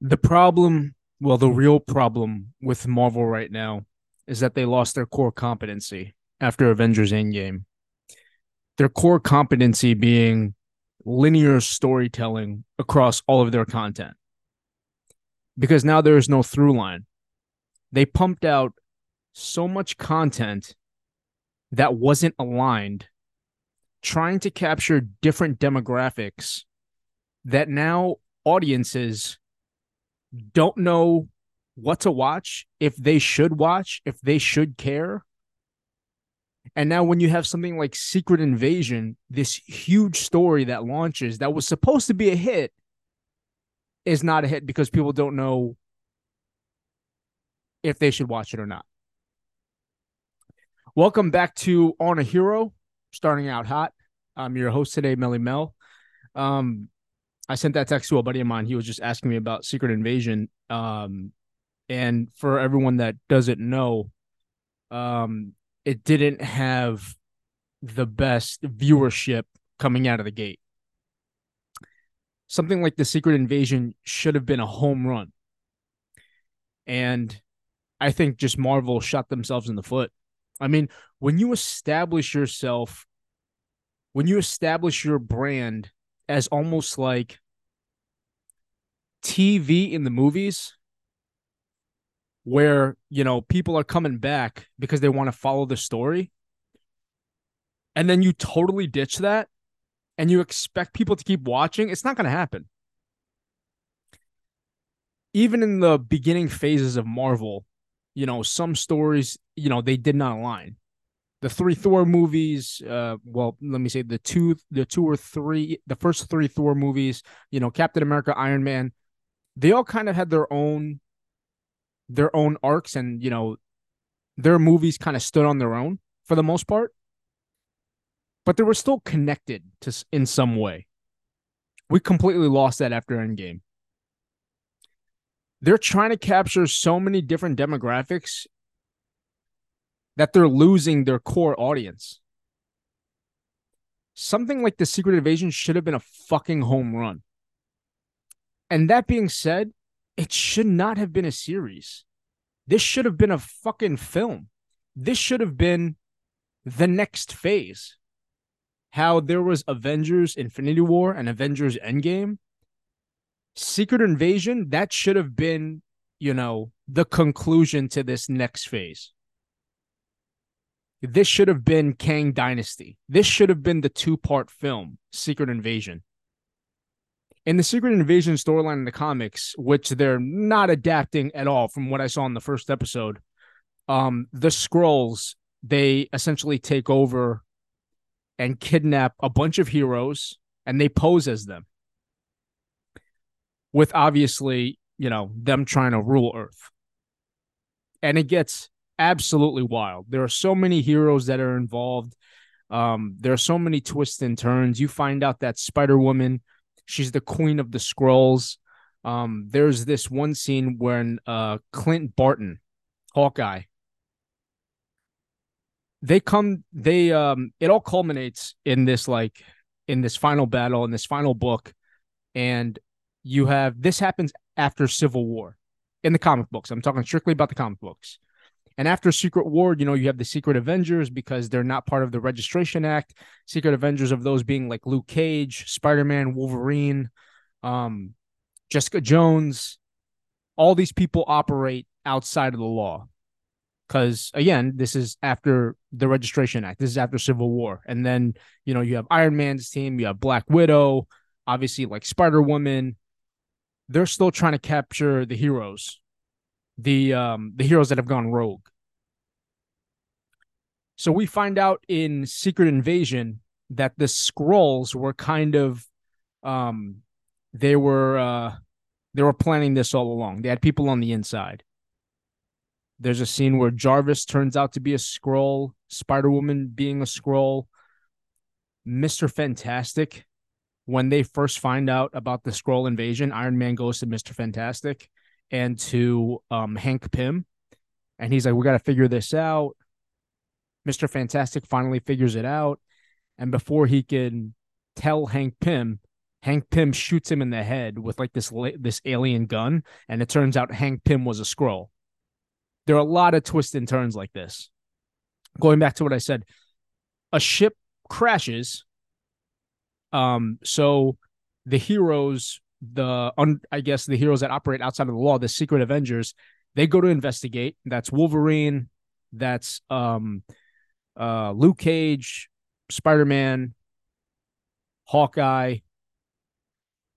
The problem, well, the real problem with Marvel right now is that they lost their core competency after Avengers Endgame. Their core competency being linear storytelling across all of their content. Because now there is no through line. They pumped out so much content that wasn't aligned, trying to capture different demographics that now audiences don't know what to watch, if they should watch, if they should care. And now, when you have something like Secret Invasion, this huge story that launches that was supposed to be a hit is not a hit because people don't know if they should watch it or not. Welcome back to On a Hero, starting out hot. I'm your host today, Melly Mel. Um, I sent that text to a buddy of mine. He was just asking me about Secret Invasion. Um, and for everyone that doesn't know, um, it didn't have the best viewership coming out of the gate. Something like the Secret Invasion should have been a home run. And I think just Marvel shot themselves in the foot. I mean, when you establish yourself, when you establish your brand as almost like TV in the movies where, you know, people are coming back because they want to follow the story. And then you totally ditch that and you expect people to keep watching, it's not going to happen. Even in the beginning phases of Marvel, you know, some stories, you know, they did not align the three Thor movies, uh, well, let me say the two, the two or three, the first three Thor movies, you know, Captain America, Iron Man, they all kind of had their own, their own arcs, and you know, their movies kind of stood on their own for the most part, but they were still connected to in some way. We completely lost that after Endgame. They're trying to capture so many different demographics that they're losing their core audience. Something like the Secret Invasion should have been a fucking home run. And that being said, it should not have been a series. This should have been a fucking film. This should have been the next phase. How there was Avengers Infinity War and Avengers Endgame. Secret Invasion, that should have been, you know, the conclusion to this next phase. This should have been Kang Dynasty. This should have been the two part film, Secret Invasion. In the Secret Invasion storyline in the comics, which they're not adapting at all from what I saw in the first episode, um, the Skrulls, they essentially take over and kidnap a bunch of heroes and they pose as them. With obviously, you know, them trying to rule Earth. And it gets absolutely wild. There are so many heroes that are involved. Um, there are so many twists and turns. You find out that Spider Woman, she's the queen of the Skrulls. Um, there's this one scene when uh, Clint Barton, Hawkeye, they come, they um, it all culminates in this like in this final battle in this final book, and you have this happens after Civil War in the comic books. I'm talking strictly about the comic books. And after Secret War, you know, you have the Secret Avengers because they're not part of the Registration Act. Secret Avengers of those being like Luke Cage, Spider Man, Wolverine, um, Jessica Jones. All these people operate outside of the law. Because again, this is after the Registration Act. This is after Civil War. And then, you know, you have Iron Man's team, you have Black Widow, obviously like Spider Woman. They're still trying to capture the heroes the um the heroes that have gone rogue. So we find out in Secret Invasion that the Skrulls were kind of um they were uh they were planning this all along. They had people on the inside. There's a scene where Jarvis turns out to be a Skrull, Spider Woman being a Skrull, Mr. Fantastic. When they first find out about the Skrull invasion, Iron Man goes to Mr. Fantastic and to um, Hank Pym. And he's like, we got to figure this out. Mr. Fantastic finally figures it out. And before he can tell Hank Pym, Hank Pym shoots him in the head with like this this alien gun, and it turns out Hank Pym was a Skrull. There are a lot of twists and turns like this. Going back to what I said, a ship crashes. Um, so the heroes, the un, I guess the heroes that operate outside of the law, the Secret Avengers, they go to investigate. That's Wolverine. That's um, uh, Luke Cage, Spider Man, Hawkeye,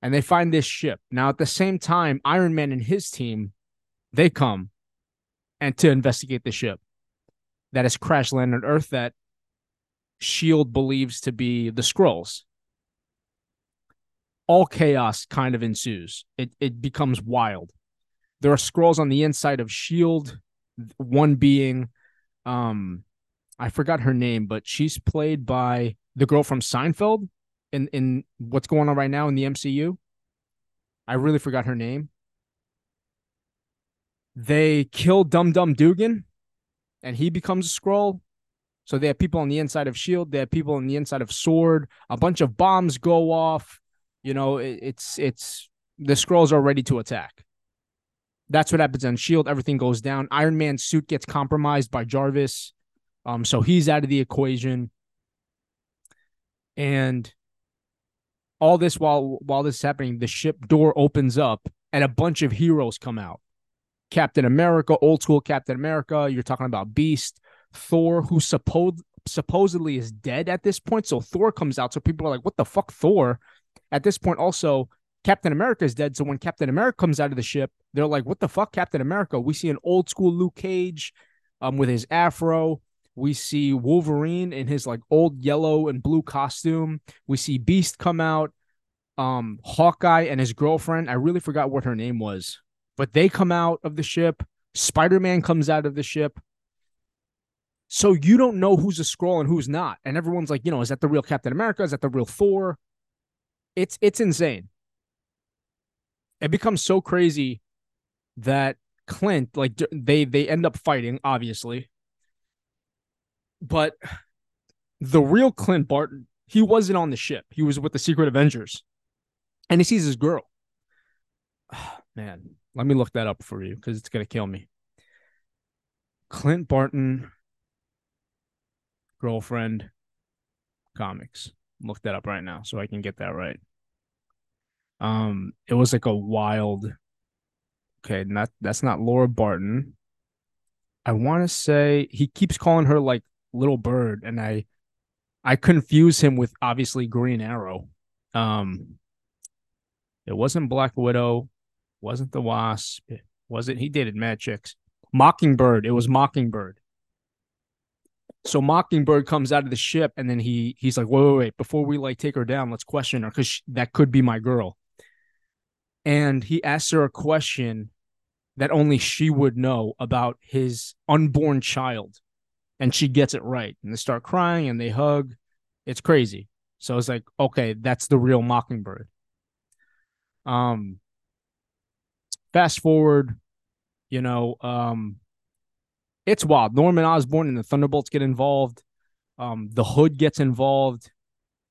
and they find this ship. Now, at the same time, Iron Man and his team, they come and to investigate the ship that has crash landed on Earth that Shield believes to be the Skrulls. All chaos kind of ensues. It it becomes wild. There are Skrulls on the inside of Shield, one being um I forgot her name, but she's played by the girl from Seinfeld in in what's going on right now in the MCU. I really forgot her name. They kill Dum Dum Dugan, and he becomes a Skrull. So they have people on the inside of Shield. They have people on the inside of Sword. A bunch of bombs go off. You know, it, it's it's the Skrulls are ready to attack. That's what happens on Shield. Everything goes down. Iron Man's suit gets compromised by Jarvis, um, so he's out of the equation. And all this while while this is happening, the ship door opens up and a bunch of heroes come out. Captain America, old school Captain America. You're talking about Beast, Thor, who supposed supposedly is dead at this point. So Thor comes out. So people are like, "What the fuck, Thor?" At this point, also Captain America is dead. So when Captain America comes out of the ship, they're like, "What the fuck, Captain America?" We see an old school Luke Cage, um, with his afro. We see Wolverine in his like old yellow and blue costume. We see Beast come out. Um, Hawkeye and his girlfriend. I really forgot what her name was, but they come out of the ship. Spider Man comes out of the ship. So you don't know who's a Skrull and who's not, and everyone's like, you know, is that the real Captain America? Is that the real Thor? It's it's insane. It becomes so crazy that Clint, like they they end up fighting, obviously, but the real Clint Barton, he wasn't on the ship. He was with the Secret Avengers. And he sees his girl. Oh, man, let me look that up for you because it's going to kill me. Clint Barton, girlfriend, comics. Look that up right now so I can get that right. Um, it was like a wild. Okay, not that's not Laura Barton. I want to say he keeps calling her like little bird and i i confuse him with obviously green arrow. Um it wasn't black widow wasn't the wasp it wasn't he dated mad chicks. Mockingbird it was mockingbird. So mockingbird comes out of the ship and then he he's like wait wait wait before we like take her down let's question her because that could be my girl and he asks her a question that only she would know about his unborn child and she gets it right. And they start crying and they hug. It's crazy. So it's like, okay, that's the real Mockingbird. Um, fast forward, you know, um, it's wild. Norman Osborn and the Thunderbolts get involved. Um, the Hood gets involved.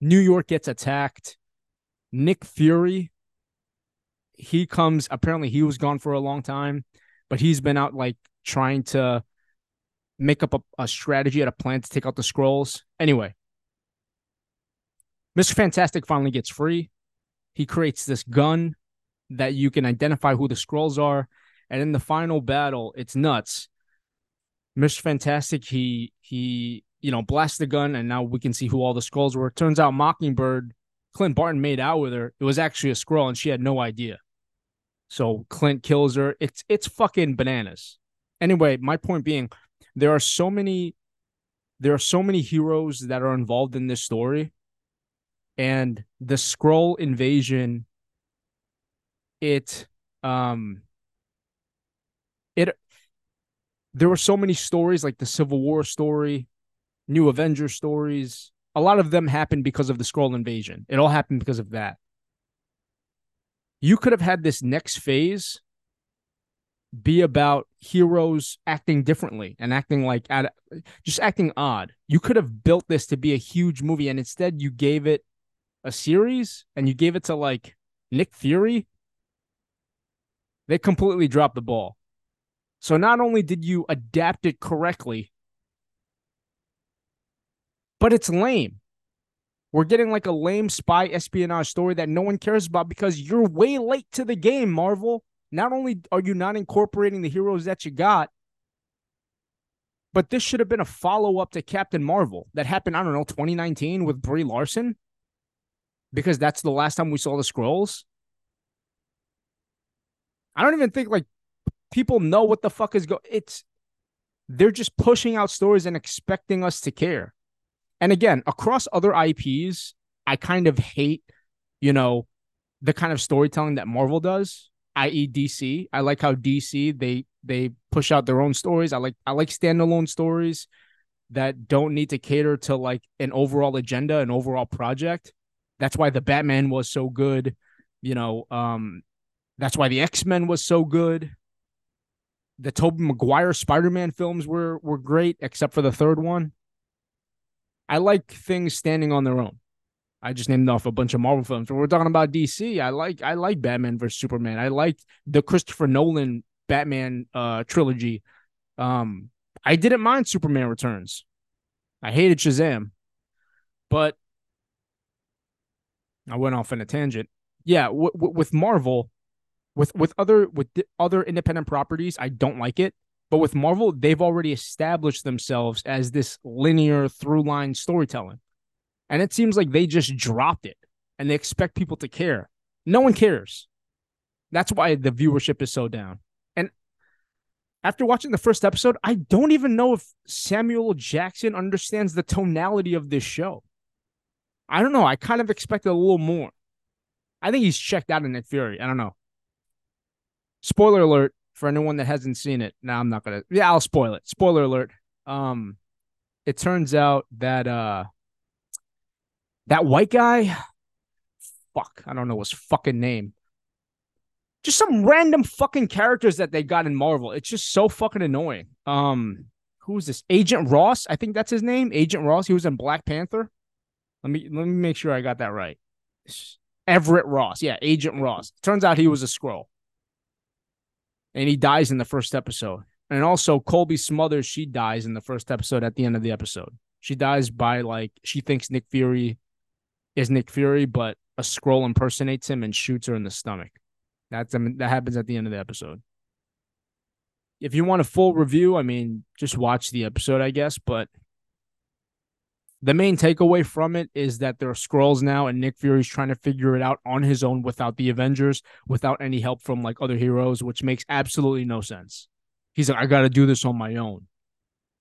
New York gets attacked. Nick Fury, he comes. Apparently, he was gone for a long time, but he's been out like trying to make up a, a strategy and a plan to take out the Skrulls. Anyway, Mr. Fantastic finally gets free. He creates this gun that you can identify who the Skrulls are. And in the final battle, it's nuts. Mr. Fantastic, he he, you know, blasts the gun, and now we can see who all the Skrulls were. It turns out Mockingbird, Clint Barton made out with her. It was actually a Skrull, and she had no idea. So Clint kills her. It's it's fucking bananas. Anyway, my point being, there are so many there are so many heroes that are involved in this story. And the Skrull invasion it um it there were so many stories like the civil war story new avenger stories. A lot of them happened because of the Skrull invasion. It all happened because of that. You could have had this next phase be about heroes acting differently and acting like just acting odd. You could have built this to be a huge movie, and instead you gave it a series and you gave it to like Nick Fury, they completely dropped the ball. So not only did you adapt it correctly, but it's lame. We're getting like a lame spy espionage story that no one cares about because you're way late to the game, Marvel. Not only are you not incorporating the heroes that you got, but this should have been a follow up to Captain Marvel that happened, I don't know, 2019 with Brie Larson, because that's the last time we saw the Skrulls. I don't even think like people know what the fuck is going. It's they're just pushing out stories and expecting us to care. And again, across other IPs, I kind of hate, you know, the kind of storytelling that Marvel does, i.e. DC. I like how DC they they push out their own stories. I like I like standalone stories that don't need to cater to like an overall agenda, an overall project. That's why the Batman was so good. You know, um, that's why the X-Men was so good. The Tobey Maguire Spider-Man films were were great, except for the third one. I like things standing on their own. I just named off a bunch of Marvel films. When we're talking about DC, I like I like Batman versus Superman. I like the Christopher Nolan Batman uh trilogy. Um, I didn't mind Superman Returns. I hated Shazam, but I went off on a tangent. Yeah, w- w- with Marvel, with with other with other independent properties, I don't like it. But with Marvel, they've already established themselves as this linear through line storytelling. And it seems like they just dropped it and they expect people to care. No one cares. That's why the viewership is so down. And after watching the first episode, I don't even know if Samuel Jackson understands the tonality of this show. I don't know. I kind of expected a little more. I think he's checked out in Nick Fury. I don't know. Spoiler alert for anyone that hasn't seen it. Now I'm not gonna. Yeah, I'll spoil it. Spoiler alert. Um, it turns out that uh, that white guy, fuck, I don't know his fucking name. Just some random fucking characters that they got in Marvel. It's just so fucking annoying. Um, who's this? Agent Ross. I think that's his name. Agent Ross. He was in Black Panther. Let me let me make sure I got that right. Everett Ross. Yeah, Agent Ross. Turns out he was a Skrull and he dies in the first episode. And also Cobie Smulders, she dies in the first episode at the end of the episode. She dies by like she thinks Nick Fury is Nick Fury, but a Skrull impersonates him and shoots her in the stomach. That's I mean, that happens at the end of the episode. If you want a full review, I mean, just watch the episode, I guess. But the main takeaway from it is that there are Skrulls now, and Nick Fury's trying to figure it out on his own without the Avengers, without any help from like other heroes, which makes absolutely no sense. He's like, I got to do this on my own.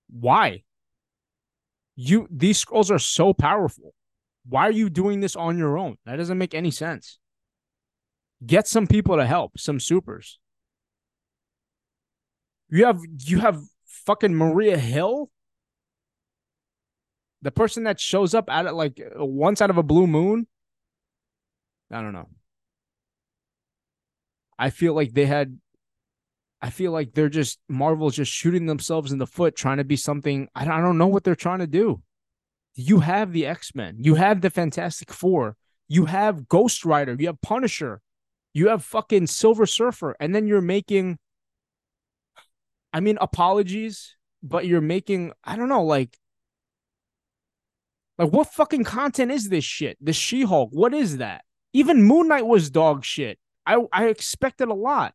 Why? You these Skrulls are so powerful. Why are you doing this on your own? That doesn't make any sense. Get some people to help, some supers. You have you have fucking Maria Hill the person that shows up at it like uh, once out of a blue moon. I don't know. I feel like they had. I feel like they're just Marvel's just shooting themselves in the foot, trying to be something. I don't know what they're trying to do. You have the X Men, you have the Fantastic Four, you have Ghost Rider, you have Punisher, you have fucking Silver Surfer, and then you're making. I mean, apologies, but you're making. I don't know, like like, what fucking content is this shit? The She Hulk, what is that? Even Moon Knight was dog shit. I I expected a lot.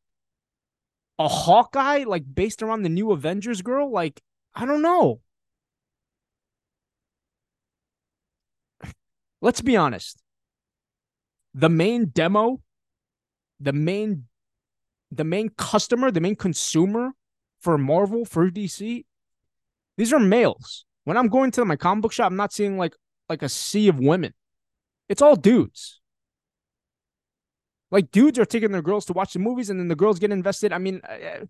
A Hawkeye, like based around the new Avengers girl, like I don't know. Let's be honest. The main demo, the main, the main customer, the main consumer for Marvel for DC, these are males. When I'm going to my comic book shop, I'm not seeing like like a sea of women. It's all dudes. Like dudes are taking their girls to watch the movies, and then the girls get invested. I mean, uh,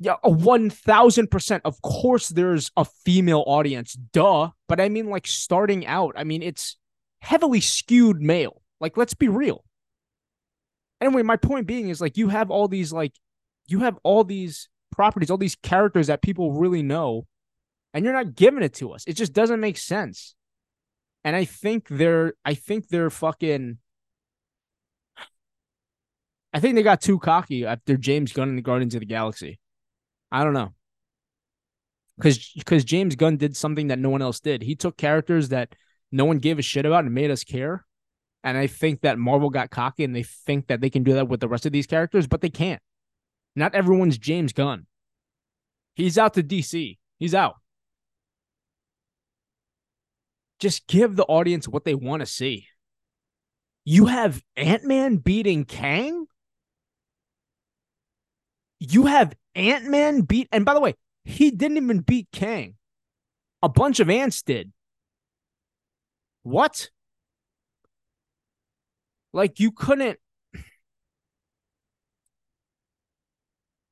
yeah, a one thousand percent. Of course, there's a female audience, duh. But I mean, like starting out, I mean, it's heavily skewed male. Like, let's be real. Anyway, my point being is like you have all these like you have all these properties, all these characters that people really know and you're not giving it to us. It just doesn't make sense. And I think they're I think they're fucking I think they got too cocky after James Gunn and the Guardians of the Galaxy. I don't know. Cause because James Gunn did something that no one else did. He took characters that no one gave a shit about it and made us care. And I think that Marvel got cocky and they think that they can do that with the rest of these characters, but they can't. Not everyone's James Gunn. He's out to DC. He's out. Just give the audience what they want to see. You have Ant Man beating Kang? You have Ant Man beat, and by the way, he didn't even beat Kang. A bunch of ants did. What? Like you couldn't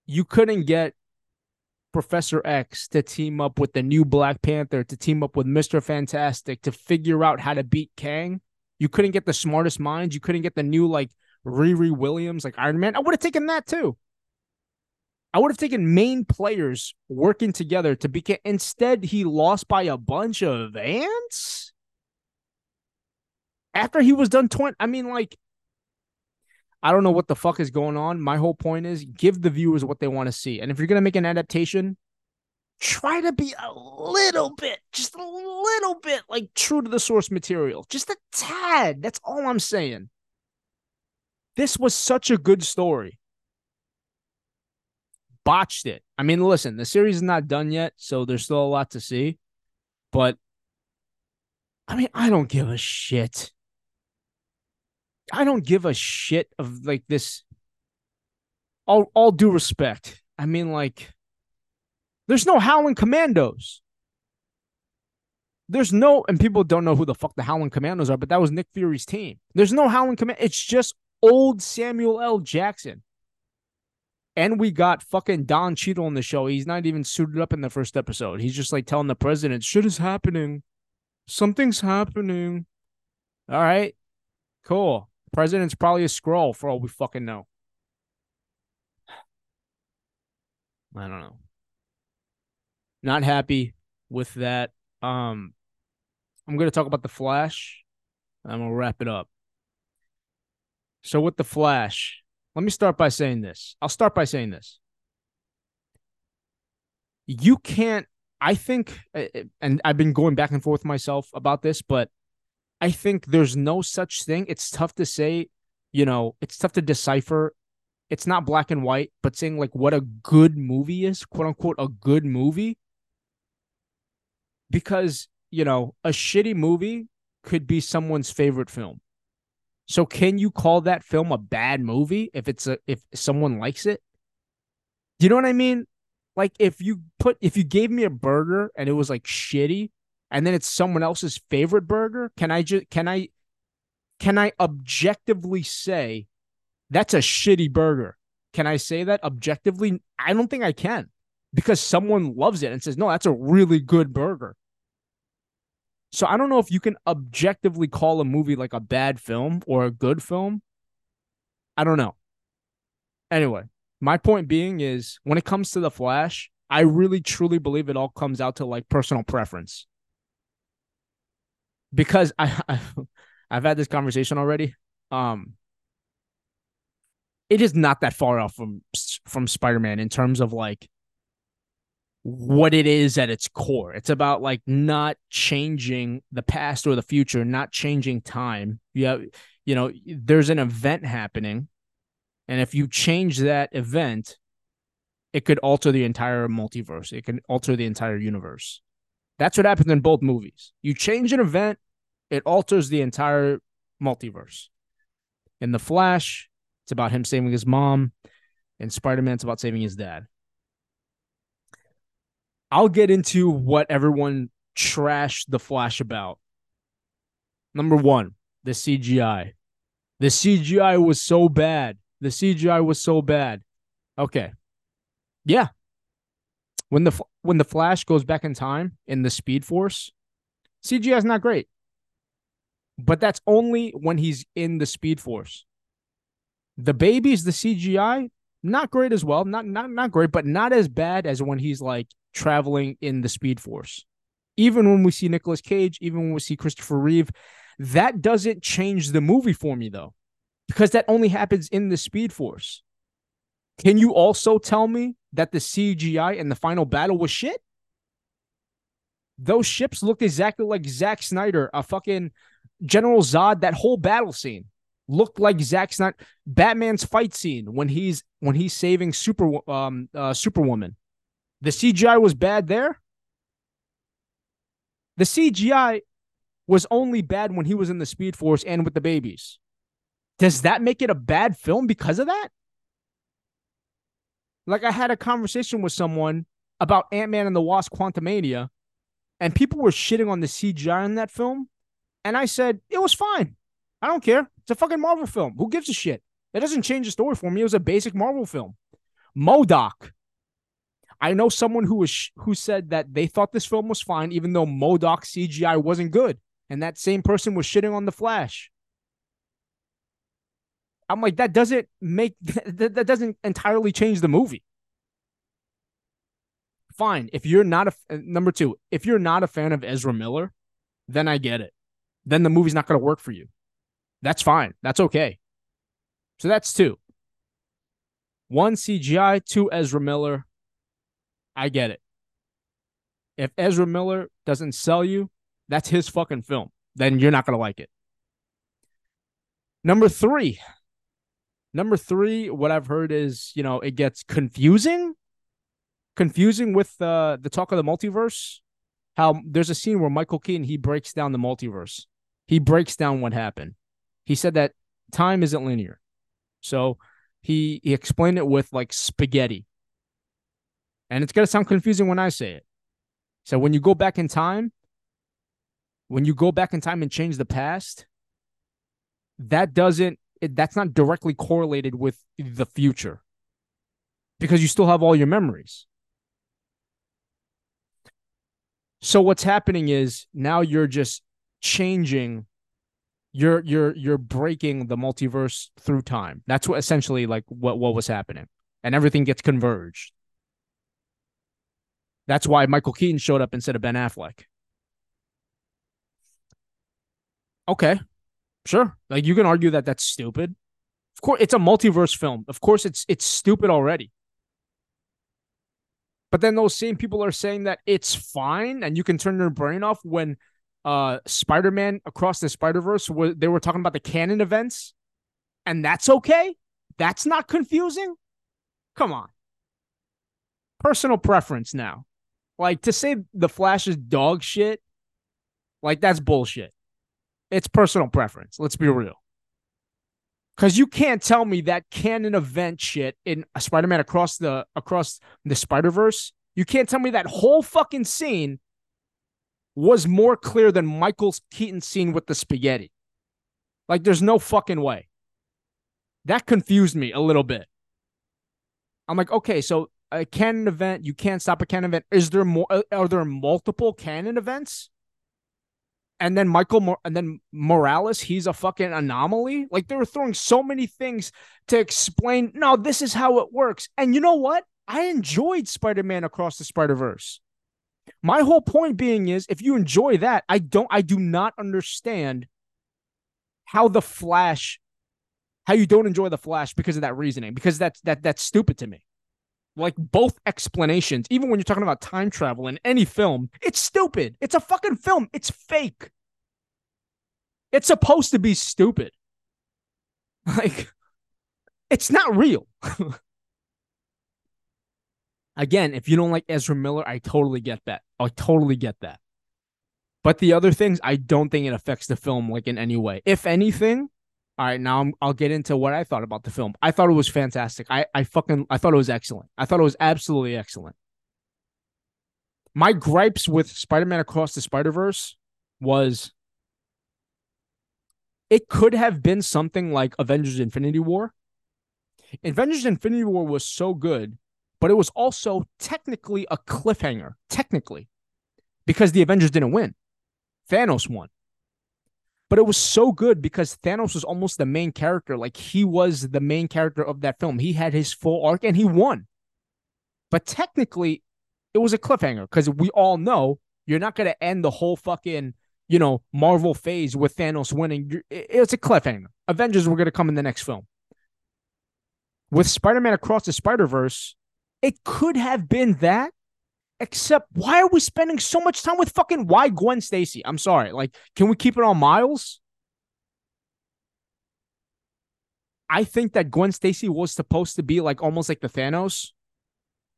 you couldn't get Professor X to team up with the new Black Panther to team up with Mr. Fantastic to figure out how to beat Kang. You couldn't get the smartest minds. You couldn't get the new like Riri Williams, like Iron Man. I would have taken that too. I would have taken main players working together to be. Instead, he lost by a bunch of ants after he was done 20. I mean, like, I don't know what the fuck is going on. My whole point is give the viewers what they want to see. And if you're going to make an adaptation, try to be a little bit, just a little bit like true to the source material. Just a tad. That's all I'm saying. This was such a good story botched it. I mean, listen, the series is not done yet, so there's still a lot to see. But I mean, I don't give a shit. I don't give a shit of like this. All all due respect. I mean, like, there's no Howling Commandos. There's no, and people don't know who the fuck the Howling Commandos are, but that was Nick Fury's team. There's no Howling Command. It's just old Samuel L. Jackson. And we got fucking Don Cheadle on the show. He's not even suited up in the first episode. He's just like telling the president, shit is happening. Something's happening. All right. Cool. President's probably a Skrull for all we fucking know. I don't know. Not happy with that. Um, I'm going to talk about the Flash. I'm going to wrap it up. So with the Flash, let me start by saying this. I'll start by saying this. You can't, I think, uh, uh, and I've been going back and forth myself about this, but I think there's no such thing. It's tough to say, you know, it's tough to decipher. It's not black and white, but saying like what a good movie is, quote unquote, a good movie. Because, you know, a shitty movie could be someone's favorite film. So can you call that film a bad movie if it's a if someone likes it? You know what I mean? Like if you put if you gave me a burger and it was like shitty and then it's someone else's favorite burger, can I just can I can I objectively say that's a shitty burger? Can I say that objectively? I don't think I can because someone loves it and says, "No, that's a really good burger." So I don't know if you can objectively call a movie like a bad film or a good film. I don't know. Anyway, my point being is when it comes to the Flash, I really truly believe it all comes out to like personal preference. Because I, I I've had this conversation already. Um it is not that far off from from Spider-Man in terms of like what it is at its core. It's about like not changing the past or the future, not changing time. Yeah, you know, there's an event happening, and if you change that event, it could alter the entire multiverse. It can alter the entire universe. That's what happens in both movies. You change an event, it alters the entire multiverse. In The Flash, it's about him saving his mom. In Spider Man, it's about saving his dad. I'll get into what everyone trashed the Flash about. Number one, the CGI. The CGI was so bad. The CGI was so bad. Okay. Yeah. When the when the Flash goes back in time in the Speed Force, CGI is not great. But that's only when he's in the Speed Force. The babies, the CGI, not great as well. Not not not great, but not as bad as when he's like traveling in the Speed Force. even when we see Nicolas Cage, even when we see Christopher Reeve, that doesn't change the movie for me though, because that only happens in the Speed Force. Can you also tell me that the CGI in the final battle was shit? Those ships looked exactly like Zack Snyder, a fucking General Zod. That whole battle scene looked like Zack Snyder. Batman's fight scene when he's when he's saving Super um uh, Superwoman. The CGI was bad there. The CGI was only bad when he was in the Speed Force and with the babies. Does that make it a bad film because of that? Like I had a conversation with someone about Ant Man and the Wasp Quantumania, and people were shitting on the CGI in that film. And I said, it was fine. I don't care. It's a fucking Marvel film. Who gives a shit? It doesn't change the story for me. It was a basic Marvel film. MODOK. I know someone who was who said that they thought this film was fine, even though MODOK CGI wasn't good, and that same person was shitting on the Flash. I'm like, that doesn't make that, that doesn't entirely change the movie. Fine, if you're not a uh, number two, if you're not a fan of Ezra Miller, then I get it. Then the movie's not going to work for you. That's fine. That's okay. So that's two. One CGI, two Ezra Miller. I get it. If Ezra Miller doesn't sell you, that's his fucking film. Then you're not going to like it. Number three, Number three, what I've heard is, you know, it gets confusing, confusing with uh, the talk of the multiverse. How there's a scene where Michael Keaton he breaks down the multiverse. He breaks down what happened. He said that time isn't linear, so he he explained it with like spaghetti, and it's gonna sound confusing when I say it. So when you go back in time, when you go back in time and change the past, that doesn't it, that's not directly correlated with the future because you still have all your memories. So what's happening is now you're just changing you're you're you're breaking the multiverse through time. That's what essentially like what what was happening. And everything gets converged. That's why Michael Keaton showed up instead of Ben Affleck. Okay, Sure. Like you can argue that that's stupid. Of course, it's a multiverse film. Of course, it's it's stupid already. But then those same people are saying that it's fine and you can turn your brain off when uh Spider-Man across the Spider-Verse they were talking about the canon events and that's okay? That's not confusing? Come on. Personal preference now. Like to say the Flash is dog shit, like that's bullshit. It's personal preference. Let's be real. Cause you can't tell me that canon event shit in Spider-Man across the across the Spider-Verse. You can't tell me that whole fucking scene was more clear than Michael Keaton's scene with the spaghetti. Like, there's no fucking way. That confused me a little bit. I'm like, okay, so a canon event, you can't stop a canon event. Is there more? Uh, are there multiple canon events? and then Michael Mor- and then Morales, he's a fucking anomaly. Like they were throwing so many things to explain. No, this is how it works. And you know what? I enjoyed Spider-Man Across the Spider-Verse. My whole point being is if you enjoy that, I don't I do not understand how the Flash how you don't enjoy the Flash because of that reasoning because that's that that's stupid to me. Like both explanations, even when you're talking about time travel in any film, it's stupid. It's a fucking film. It's fake. It's supposed to be stupid. Like, it's not real. Again, if you don't like Ezra Miller, I totally get that. I totally get that. But the other things, I don't think it affects the film like in any way. If anything, all right, now i will get into what I thought about the film. I thought it was fantastic. I, I fucking I thought it was excellent. I thought it was absolutely excellent. My gripes with Spider-Man Across the Spider-Verse was it could have been something like Avengers Infinity War. Avengers Infinity War was so good, but it was also technically a cliffhanger, technically, because the Avengers didn't win. Thanos won. But it was so good because Thanos was almost the main character. Like he was the main character of that film. He had his full arc and he won. But technically, it was a cliffhanger because we all know You're not going to end the whole fucking, you know, Marvel phase with Thanos winning. It's a cliffhanger. Avengers were going to come in the next film. With Spider Man Across the Spider Verse, it could have been that, except why are we spending so much time with fucking why Gwen Stacy? I'm sorry. Like, can we keep it on Miles? I think that Gwen Stacy was supposed to be like almost like the Thanos,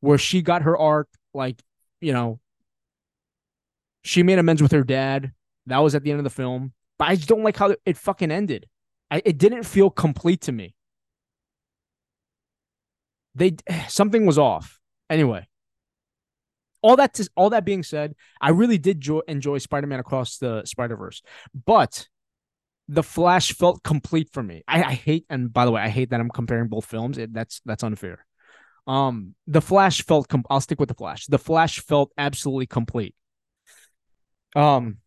where she got her arc, like, you know, she made amends with her dad. That was at the end of the film. But I just don't like how it fucking ended. I, it didn't feel complete to me. They something was off. Anyway, all that to, all that being said, I really did jo- enjoy Spider-Man Across the Spider-Verse, but the Flash felt complete for me. I, I, hate, and by the way, I hate that I'm comparing both films. It, that's that's unfair. Um, the Flash felt. Com- I'll stick with the Flash. The Flash felt absolutely complete. Um,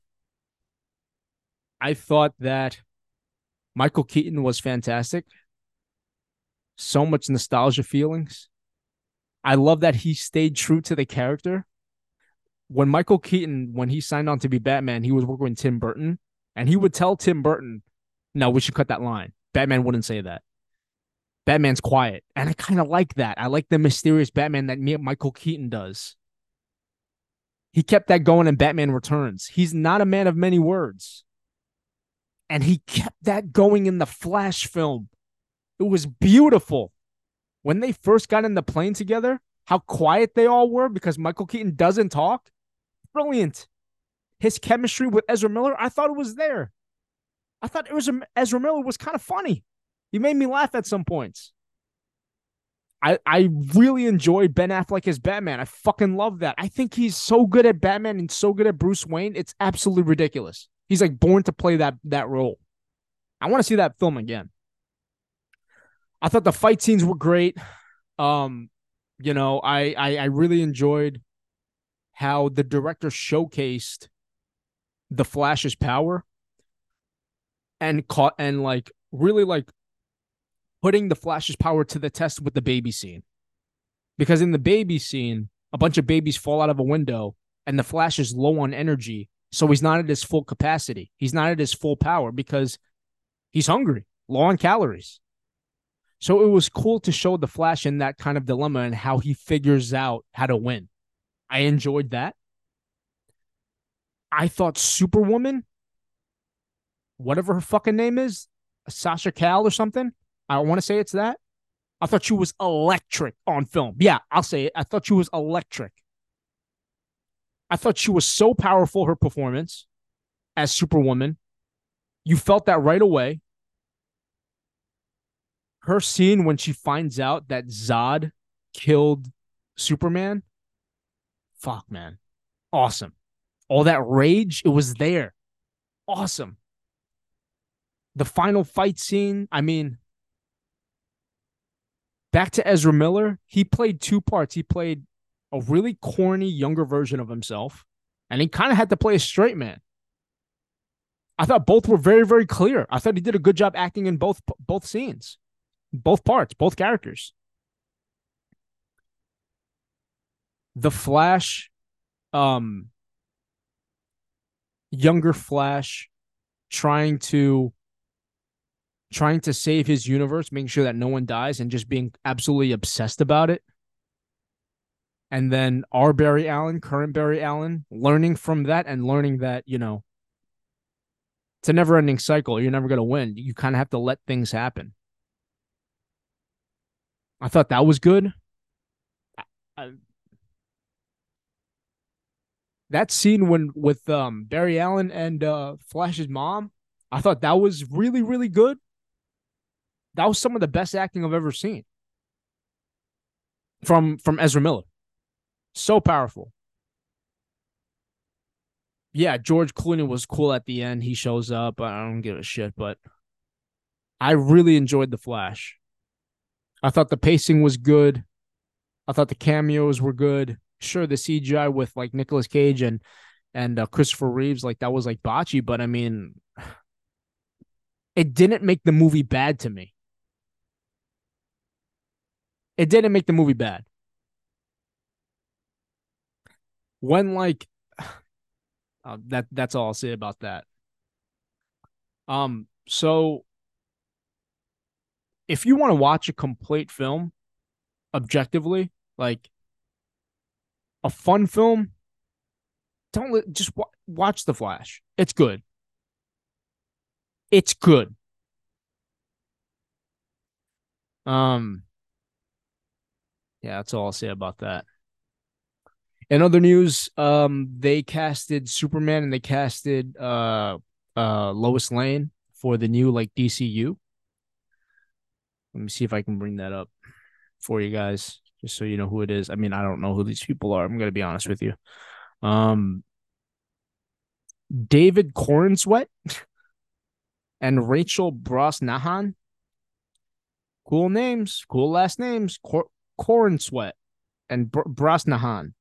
I thought that Michael Keaton was fantastic. So much nostalgia feelings. I love that he stayed true to the character. When Michael Keaton, when he signed on to be Batman, he was working with Tim Burton, and he would tell Tim Burton, "No, we should cut that line." Batman wouldn't say that. Batman's quiet, and I kind of like that. I like the mysterious Batman that Michael Keaton does. He kept that going in Batman Returns. He's not a man of many words. And he kept that going in the Flash film. It was beautiful. When they first got in the plane together, how quiet they all were because Michael Keaton doesn't talk. Brilliant. His chemistry with Ezra Miller, I thought it was there. I thought it was um, Ezra Miller was kind of funny. He made me laugh at some points. I, I really enjoyed Ben Affleck as Batman. I fucking love that. I think he's so good at Batman and so good at Bruce Wayne. It's absolutely ridiculous. He's like born to play that that role. I want to see that film again. I thought the fight scenes were great. Um, you know, I, I I really enjoyed how the director showcased the Flash's power and caught and like really like putting the Flash's power to the test with the baby scene. Because in the baby scene, a bunch of babies fall out of a window and the Flash is low on energy. So he's not at his full capacity. He's not at his full power because he's hungry, low on calories. So it was cool to show the Flash in that kind of dilemma and how he figures out how to win. I enjoyed that. I thought Superwoman, whatever her fucking name is, Sasha Calle or something, I don't want to say it's that. I thought she was electric on film. Yeah, I'll say it. I thought she was electric. I thought she was so powerful, her performance as Superwoman. You felt that right away. Her scene when she finds out that Zod killed Superman. Fuck, man. Awesome. All that rage, it was there. Awesome. The final fight scene, I mean, back to Ezra Miller, he played two parts. He played a really corny younger version of himself, and he kind of had to play a straight man. I thought both were very, very clear. I thought he did a good job acting in both both scenes, both parts, both characters. The Flash, um, younger Flash, trying to trying to save his universe, making sure that no one dies, and just being absolutely obsessed about it. And then our Barry Allen, current Barry Allen, learning from that and learning that, you know, it's a never ending cycle. You're never going to win. You kind of have to let things happen. I thought that was good. I, I, that scene when with um, Barry Allen and uh, Flash's mom, I thought that was really, really good. That was some of the best acting I've ever seen from from Ezra Miller. So powerful. Yeah, George Clooney was cool at the end. He shows up. I don't give a shit, but I really enjoyed The Flash. I thought the pacing was good. I thought the cameos were good. Sure, the CGI with like Nicolas Cage and and uh, Christopher Reeves, like that was like botchy, but I mean, it didn't make the movie bad to me. It didn't make the movie bad. When like Uh, that that's all I'll say about that. Um, so if you want to watch a complete film objectively, like a fun film, don't just watch The Flash. It's good. It's good. Um, yeah, that's all I'll say about that. In other news, um, they casted Superman and they casted uh uh Lois Lane for the new like DCU. Let me see if I can bring that up for you guys, just so you know who it is. I mean, I don't know who these people are. I'm gonna be honest with you. Um, David Corenswet and Rachel Brosnahan. Cool names, cool last names. Cor- Corenswet and Br- Brosnahan.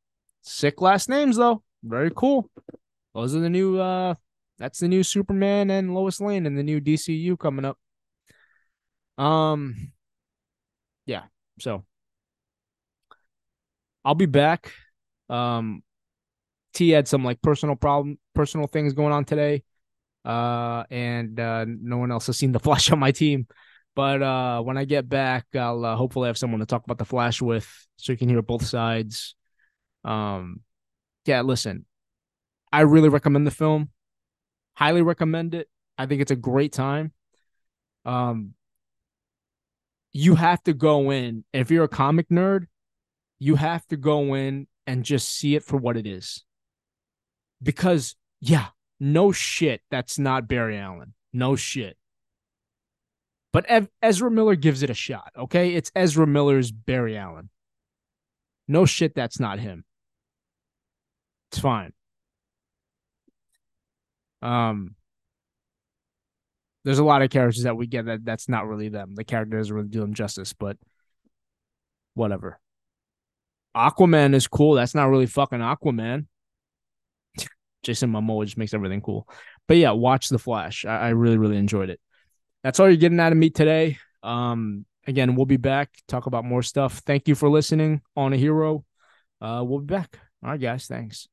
Sick last names though. Very cool. Those are the new uh that's the new Superman and Lois Lane and the new DCU coming up. Um yeah. So I'll be back. Um T had some like personal problem personal things going on today. Uh and uh no one else has seen the flash on my team. But uh when I get back, I'll uh, hopefully have someone to talk about the flash with so you can hear both sides. Um, yeah, listen, I really recommend the film. Highly recommend it. I think it's a great time. Um, you have to go in if you're a comic nerd. You have to go in and just see it for what it is. Because yeah, no shit, that's not Barry Allen. No shit. But Ev- Ezra Miller gives it a shot. Okay, it's Ezra Miller's Barry Allen. No shit, that's not him. It's fine. Um, there's a lot of characters that we get that that's not really them. The character doesn't really do them justice, but whatever. Aquaman is cool. That's not really fucking Aquaman. Jason Momoa just makes everything cool. But yeah, watch The Flash. I, I really, really enjoyed it. That's all you're getting out of me today. Um, again, we'll be back, talk about more stuff. Thank you for listening on a hero. Uh, we'll be back. All right, guys. Thanks.